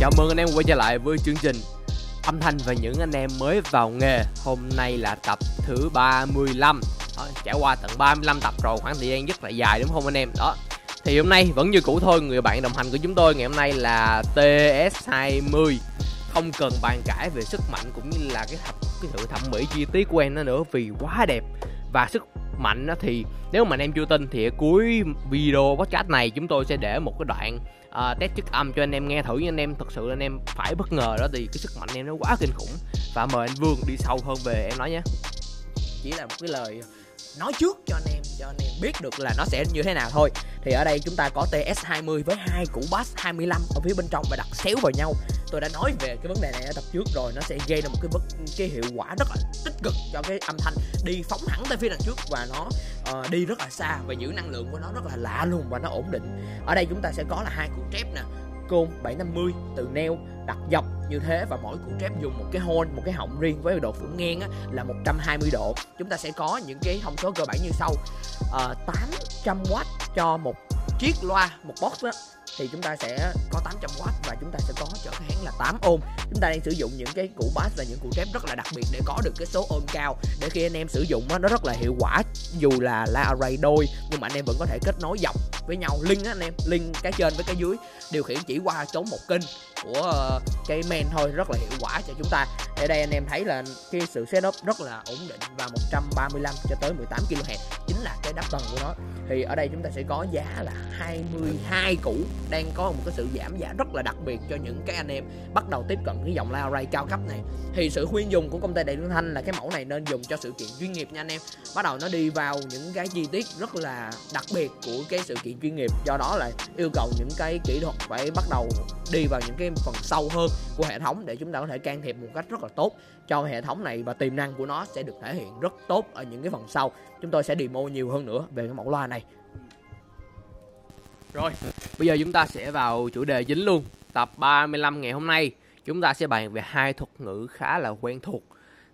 Chào mừng anh em quay trở lại với chương trình Âm thanh và những anh em mới vào nghề. Hôm nay là tập thứ 35 Đó, Trải qua tận 35 tập rồi khoảng thời gian rất là dài đúng không anh em? Đó Thì hôm nay vẫn như cũ thôi Người bạn đồng hành của chúng tôi ngày hôm nay là TS20 Không cần bàn cãi về sức mạnh cũng như là cái, thập, cái sự thẩm mỹ chi tiết của em nó nữa Vì quá đẹp. Và sức mạnh thì nếu mà anh em chưa tin thì ở cuối video podcast này chúng tôi sẽ để một cái đoạn uh, test chất âm cho anh em nghe thử nhưng anh em. Thật sự anh em phải bất ngờ đó thì cái sức mạnh em nó quá kinh khủng. Và mời anh Vương đi sâu hơn về em nói nhé chỉ là một cái lời nói trước cho anh em cho anh em biết được là nó sẽ như thế nào thôi thì ở đây chúng ta có TS20 với hai củ bass 25 ở phía bên trong và đặt xéo vào nhau. Tôi đã nói về cái vấn đề này ở tập trước rồi nó sẽ gây ra một cái bất cái hiệu quả rất là tích cực cho cái âm thanh đi phóng thẳng tới phía đằng trước và nó uh, đi rất là xa và giữ năng lượng của nó rất là lạ luôn và nó ổn định. Ở đây chúng ta sẽ có là hai củ trép nè côn 750 từ neo đặt dọc như thế và mỗi củ trép dùng một cái hôn một cái họng riêng với độ phủ ngang á, là 120 độ. Chúng ta sẽ có những cái thông số cơ bản như sau ờ, uh, 800W cho một chiếc loa, một box đó, thì chúng ta sẽ có 800W và chúng ta sẽ có trở cái hãng là 8 ôm chúng ta đang sử dụng những cái củ bass và những củ trép rất là đặc biệt để có được cái số ôm cao. Để khi anh em sử dụng nó rất là hiệu quả, dù là la array đôi, nhưng mà anh em vẫn có thể kết nối dọc với nhau, link á anh em, link cái trên với cái dưới, điều khiển chỉ qua chống một kênh của ờ, cái main thôi, rất là hiệu quả cho chúng ta. Ở đây anh em thấy là cái sự setup rất là ổn định và 135 cho tới 18 kHz chính là cái đáp tầng của nó thì ở đây chúng ta sẽ có giá là 22 củ, đang có một cái sự giảm giá rất là đặc biệt cho những cái anh em bắt đầu tiếp cận cái dòng la array cao cấp này. Thì sự khuyên dùng của công ty đại dương thanh là cái mẫu này nên dùng cho sự kiện chuyên nghiệp nha anh em. Bắt đầu nó đi vào những cái chi tiết rất là đặc biệt của cái sự kiện chuyên nghiệp. Do đó là yêu cầu những cái kỹ thuật phải bắt đầu đi vào những cái phần sâu hơn của hệ thống để chúng ta có thể can thiệp một cách rất là tốt cho hệ thống này và tiềm năng của nó sẽ được thể hiện rất tốt ở những cái phần sau. Chúng tôi sẽ demo nhiều hơn nữa về cái mẫu loa này rồi, bây giờ chúng ta sẽ vào chủ đề chính luôn. Tập 35 ngày hôm nay, chúng ta sẽ bàn về hai thuật ngữ khá là quen thuộc.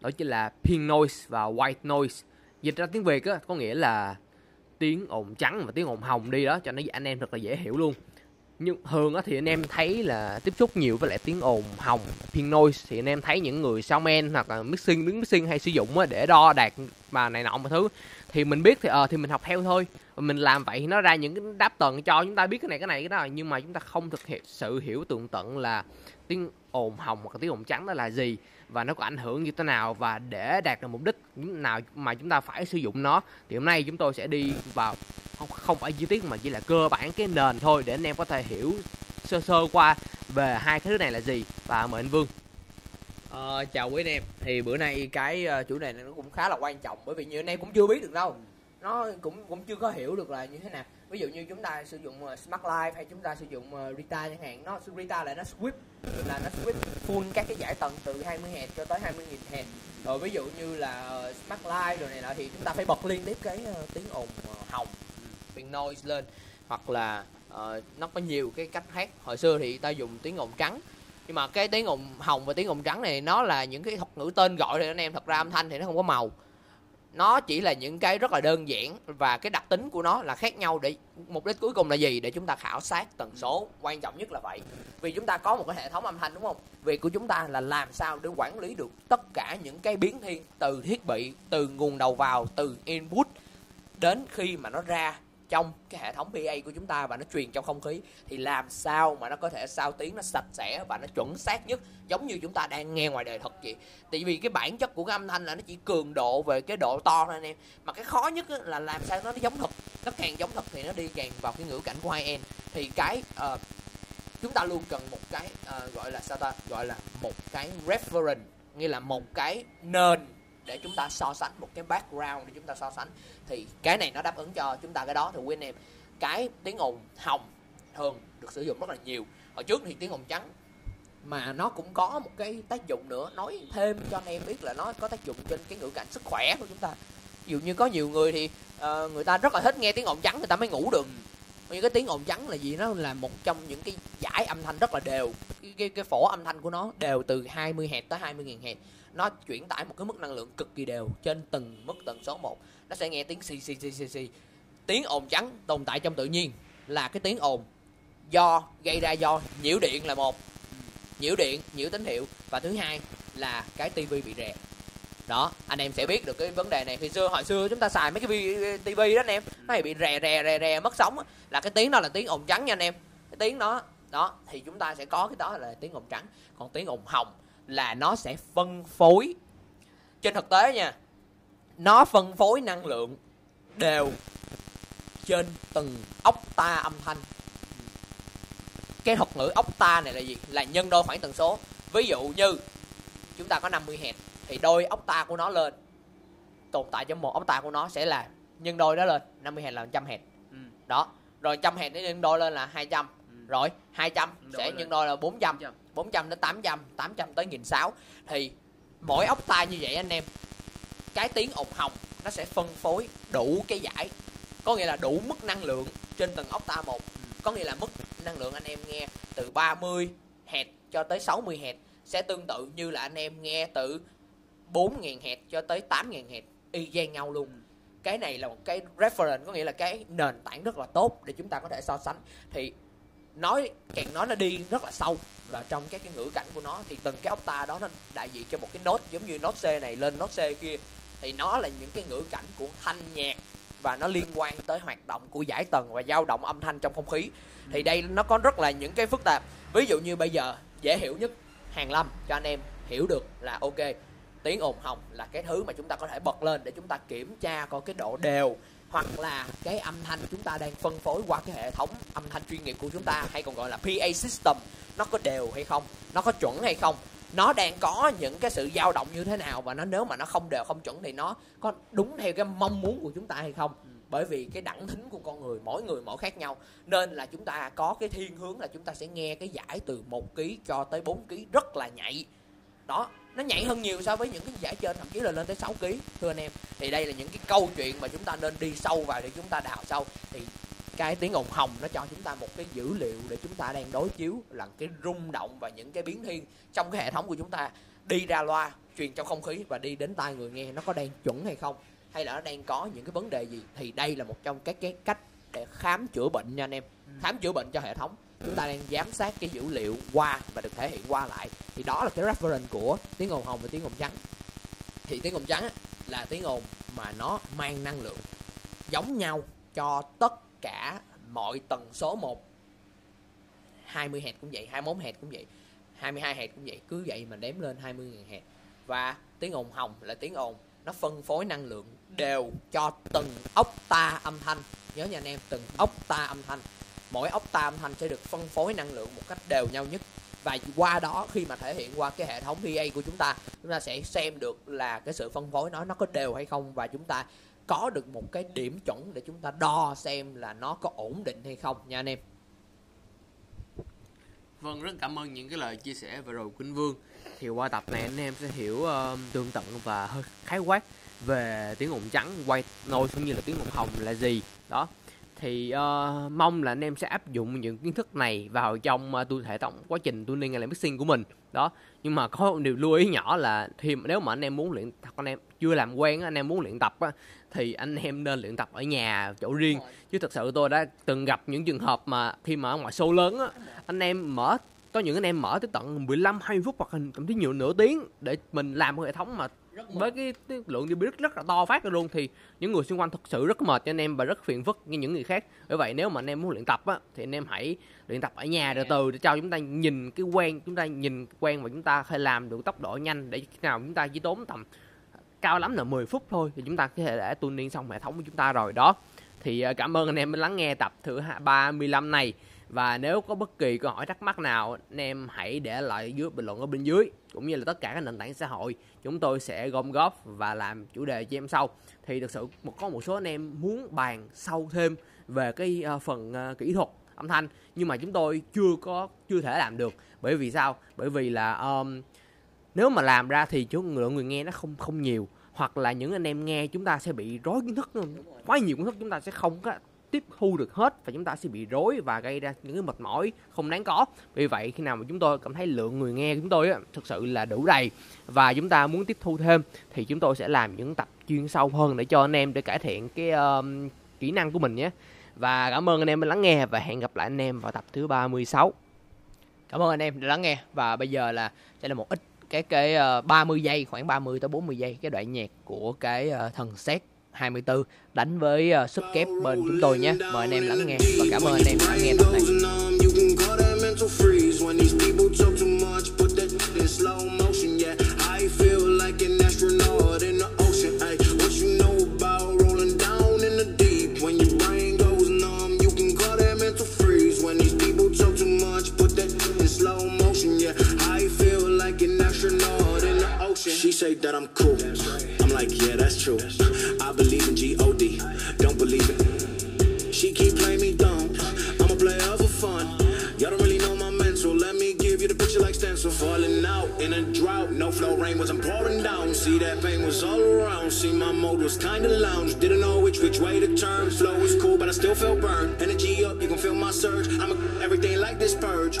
Đó chính là pink noise và white noise. Dịch ra tiếng việt á, có nghĩa là tiếng ồn trắng và tiếng ồn hồng đi đó, cho nó anh em thật là dễ hiểu luôn nhưng thường á thì anh em thấy là tiếp xúc nhiều với lại tiếng ồn hồng pin noise thì anh em thấy những người men hoặc là mixing đứng mixing hay sử dụng á để đo đạt mà này nọ một thứ. Thì mình biết thì ờ à, thì mình học theo thôi. Mình làm vậy thì nó ra những cái đáp tầng cho chúng ta biết cái này cái này cái đó. Nhưng mà chúng ta không thực hiện sự hiểu tường tận là tiếng ồn hồng hoặc tiếng ồn trắng đó là gì và nó có ảnh hưởng như thế nào và để đạt được mục đích nào mà chúng ta phải sử dụng nó. Thì hôm nay chúng tôi sẽ đi vào không không phải chi tiết mà chỉ là cơ bản cái nền thôi để anh em có thể hiểu sơ sơ qua về hai cái thứ này là gì. Và mời anh Vương. Ờ, chào quý anh em. Thì bữa nay cái ờ, chủ đề này nó cũng khá là quan trọng bởi vì như anh em cũng chưa biết được đâu. Nó cũng cũng chưa có hiểu được là như thế nào. Ví dụ như chúng ta sử dụng uh, smart life hay chúng ta sử dụng uh, Rita chẳng hạn nó Rita là nó sweep là nó sweep full các cái giải tầng từ 20 Hz cho tới 20 nghìn Hz. Rồi ví dụ như là uh, smart life rồi này nọ thì chúng ta phải bật liên tiếp cái uh, tiếng ồn uh, hồng tiếng noise lên hoặc là uh, nó có nhiều cái cách hát. Hồi xưa thì ta dùng tiếng ồn trắng nhưng mà cái tiếng ồn hồng và tiếng ồn trắng này nó là những cái thuật ngữ tên gọi thì anh em thật ra âm thanh thì nó không có màu. Nó chỉ là những cái rất là đơn giản và cái đặc tính của nó là khác nhau để mục đích cuối cùng là gì? Để chúng ta khảo sát tần số. Quan trọng nhất là vậy. Vì chúng ta có một cái hệ thống âm thanh đúng không? Việc của chúng ta là làm sao để quản lý được tất cả những cái biến thiên từ thiết bị từ nguồn đầu vào từ input đến khi mà nó ra trong cái hệ thống PA của chúng ta và nó truyền trong không khí thì làm sao mà nó có thể sao tiếng nó sạch sẽ và nó chuẩn xác nhất giống như chúng ta đang nghe ngoài đời thật vậy? Tại vì cái bản chất của cái âm thanh là nó chỉ cường độ về cái độ to thôi anh em mà cái khó nhất là làm sao nó giống thật nó càng giống thật thì nó đi càng vào cái ngữ cảnh của hai end thì cái uh, chúng ta luôn cần một cái uh, gọi là sao ta? Gọi là một cái reference nghĩa là một cái nền để chúng ta so sánh một cái background để chúng ta so sánh. Thì cái này nó đáp ứng cho chúng ta cái đó. Thì quên em cái tiếng ồn hồng thường được sử dụng rất là nhiều. Hồi trước thì tiếng ồn trắng mà nó cũng có một cái tác dụng nữa. Nói thêm cho anh em biết là nó có tác dụng trên cái ngữ cảnh sức khỏe của chúng ta. Ví dụ như có nhiều người thì uh, người ta rất là thích nghe tiếng ồn trắng người ta mới ngủ được. Nhưng cái tiếng ồn trắng là gì? Nó là một trong những cái giải âm thanh rất là đều. Cái, cái, cái phổ âm thanh của nó đều từ 20 hẹt tới 20 000 hẹt nó chuyển tải một cái mức năng lượng cực kỳ đều trên từng mức tần số một. Nó sẽ nghe tiếng xì xì xì xì xì. Tiếng ồn trắng tồn tại trong tự nhiên là cái tiếng ồn do, gây ra do nhiễu điện là một. Nhiễu điện, nhiễu tín hiệu. Và thứ hai là cái tivi bị rè. Đó, anh em sẽ biết được cái vấn đề này. Khi xưa, hồi xưa chúng ta xài mấy cái tivi eh, đó anh em. Nó bị rè rè rè rè mất sóng là cái tiếng đó là tiếng ồn trắng nha anh em. Cái tiếng đó đó, thì chúng ta sẽ có cái đó là tiếng ồn trắng. Còn tiếng ồn hồng là nó sẽ phân phối. Trên thực tế nha nó phân phối năng lượng đều trên từng ốc ta âm thanh. Cái thuật ngữ ốc ta này là gì? Là nhân đôi khoảng tần số. Ví dụ như chúng ta có 50 Hz thì đôi ốc ta của nó lên. Tồn tại trong một ốc ta của nó sẽ là nhân đôi đó lên 50 Hz là 100 Hz ừ. đó rồi 100 Hz nó nhân đôi lên là 200 ừ. rồi 200 nhân sẽ nhân đôi là 400 400, 400 đến 800 800 tới 1600 thì mỗi ốc tai như vậy anh em, cái tiếng ồn hồng nó sẽ phân phối đủ cái giải. Có nghĩa là đủ mức năng lượng trên từng ốc ta một. Có nghĩa là mức năng lượng anh em nghe từ 30 Hz cho tới 60 Hz sẽ tương tự như là anh em nghe từ 4.000 Hz cho tới 8.000 Hz y gian nhau luôn. Cái này là một cái reference, có nghĩa là cái nền tảng rất là tốt để chúng ta có thể so sánh. Thì nói, càng nói nó đi rất là sâu. Và trong các cái ngữ cảnh của nó thì từng cái octa đó nó đại diện cho một cái nốt giống như nốt C này lên nốt C kia. Thì nó là những cái ngữ cảnh của thanh nhạc và nó liên quan tới hoạt động của giải tầng và dao động âm thanh trong không khí. Thì đây nó có rất là những cái phức tạp. Ví dụ như bây giờ, dễ hiểu nhất, hàng lâm, cho anh em hiểu được là ok, tiếng ồn hồng là cái thứ mà chúng ta có thể bật lên để chúng ta kiểm tra coi cái độ đều hoặc là cái âm thanh chúng ta đang phân phối qua cái hệ thống âm thanh chuyên nghiệp của chúng ta, hay còn gọi là PA system, nó có đều hay không, nó có chuẩn hay không, nó đang có những cái sự dao động như thế nào, và nó nếu mà nó không đều, không chuẩn thì nó có đúng theo cái mong muốn của chúng ta hay không. Bởi vì cái đẳng thính của con người, mỗi người mỗi khác nhau, nên là chúng ta có cái thiên hướng là chúng ta sẽ nghe cái giải từ một kg cho tới 4 kg rất là nhạy đó nó nhạy hơn nhiều so với những cái giải trên thậm chí là lên tới 6 kg thưa anh em thì đây là những cái câu chuyện mà chúng ta nên đi sâu vào để chúng ta đào sâu. Thì cái tiếng ồn hồng nó cho chúng ta một cái dữ liệu để chúng ta đang đối chiếu là cái rung động và những cái biến thiên trong cái hệ thống của chúng ta đi ra loa truyền trong không khí và đi đến tai người nghe nó có đang chuẩn hay không hay là nó đang có những cái vấn đề gì. Thì đây là một trong các cái cách để khám chữa bệnh nha anh em. Ừ. khám chữa bệnh cho hệ thống chúng ta đang giám sát cái dữ liệu qua và được thể hiện qua lại. Thì đó là cái reference của tiếng ồn hồng và tiếng ồn trắng. Thì tiếng ồn trắng là tiếng ồn mà nó mang năng lượng giống nhau cho tất cả mọi tần số một. 20 Hz cũng vậy 21 Hz cũng vậy 22 Hz cũng vậy. Cứ vậy mà đếm lên 20.000 Hz và tiếng ồn hồng là tiếng ồn nó phân phối năng lượng đều cho từng ốc ta âm thanh. Nhớ nha anh em, từng ốc ta âm thanh mỗi ốc tam thanh sẽ được phân phối năng lượng một cách đều nhau nhất. Và qua đó khi mà thể hiện qua cái hệ thống PA của chúng ta chúng ta sẽ xem được là cái sự phân phối nó nó có đều hay không. Và chúng ta có được một cái điểm chuẩn để chúng ta đo xem là nó có ổn định hay không nha anh em. Vâng, rất cảm ơn những cái lời chia sẻ vừa rồi của Kinh Vương. Thì qua tập này anh em sẽ hiểu uh, tương tận và hơi khái quát về tiếng ồn trắng, white noise cũng như là tiếng ồn hồng là gì. Đó, thì uh, mong là anh em sẽ áp dụng những kiến thức này vào trong uh, tu hệ tổng quá trình tuning hay là mixing của mình. Đó nhưng mà có một điều lưu ý nhỏ là thì nếu mà anh em muốn luyện tập anh em chưa làm quen anh em muốn luyện tập á, thì anh em nên luyện tập ở nhà chỗ riêng. Chứ thật sự tôi đã từng gặp những trường hợp mà khi mà ở ngoài show lớn á anh em mở có những anh em mở tới tận 15 20 phút hoặc thậm chí nhiều nửa tiếng để mình làm một hệ thống mà với cái, cái lượng dB rất, rất là to phát ra luôn thì những người xung quanh thật sự rất mệt cho anh em và rất phiền phức như những người khác. Bởi vậy nếu mà anh em muốn luyện tập á thì anh em hãy luyện tập ở nhà từ từ để cho chúng ta nhìn cái quen chúng ta nhìn quen và chúng ta phải làm được tốc độ nhanh để khi nào chúng ta chỉ tốn tầm cao lắm là 10 phút thôi thì chúng ta có thể để tuning xong hệ thống của chúng ta rồi. Đó thì à, cảm ơn anh em đã lắng nghe tập thứ 35 này và nếu có bất kỳ câu hỏi thắc mắc nào anh em hãy để lại dưới bình luận ở bên dưới cũng như là tất cả các nền tảng xã hội. Chúng tôi sẽ gom góp và làm chủ đề cho em sau. Thì thực sự một có một số anh em muốn bàn sâu thêm về cái ờ, phần ờ, kỹ thuật âm thanh nhưng mà chúng tôi chưa có chưa thể làm được. Bởi vì sao? Bởi vì là um, nếu mà làm ra thì số lượng người nghe nó không không nhiều hoặc là những anh em nghe chúng ta sẽ bị rối kiến thức quá nhiều kiến thức chúng ta sẽ không có tiếp thu được hết và chúng ta sẽ bị rối và gây ra những cái mệt mỏi không đáng có. Vì vậy khi nào mà chúng tôi cảm thấy lượng người nghe của chúng tôi á, thực sự là đủ đầy và chúng ta muốn tiếp thu thêm thì chúng tôi sẽ làm những tập chuyên sâu hơn để cho anh em để cải thiện cái uh, kỹ năng của mình nhé. Và cảm ơn anh em đã lắng nghe và hẹn gặp lại anh em vào tập thứ 36 cảm ơn anh em đã lắng nghe và bây giờ là sẽ là một ít cái cái ờ, uh, 30 giây khoảng 30 tới 40 giây cái đoạn nhạc của cái uh, thần xét 24 đánh với ờ, uh, sub kép bên chúng tôi nhé mời anh em lắng nghe và cảm ơn anh em đã nghe tập này She say that I'm cool. Like, yeah, that's true. I believe in G-O-D. Don't believe it. She keep playing me dumb. I'm a player for fun. Y'all don't really know my mental. Let me give you the picture like stencil. Falling out in a drought. No flow rain wasn't pouring down. See that pain was all around. See my mode was kinda lounge. Didn't know which which way to turn. Flow was cool, but I still felt burned. Energy up, you can feel my surge. I'm a, everything like this purge.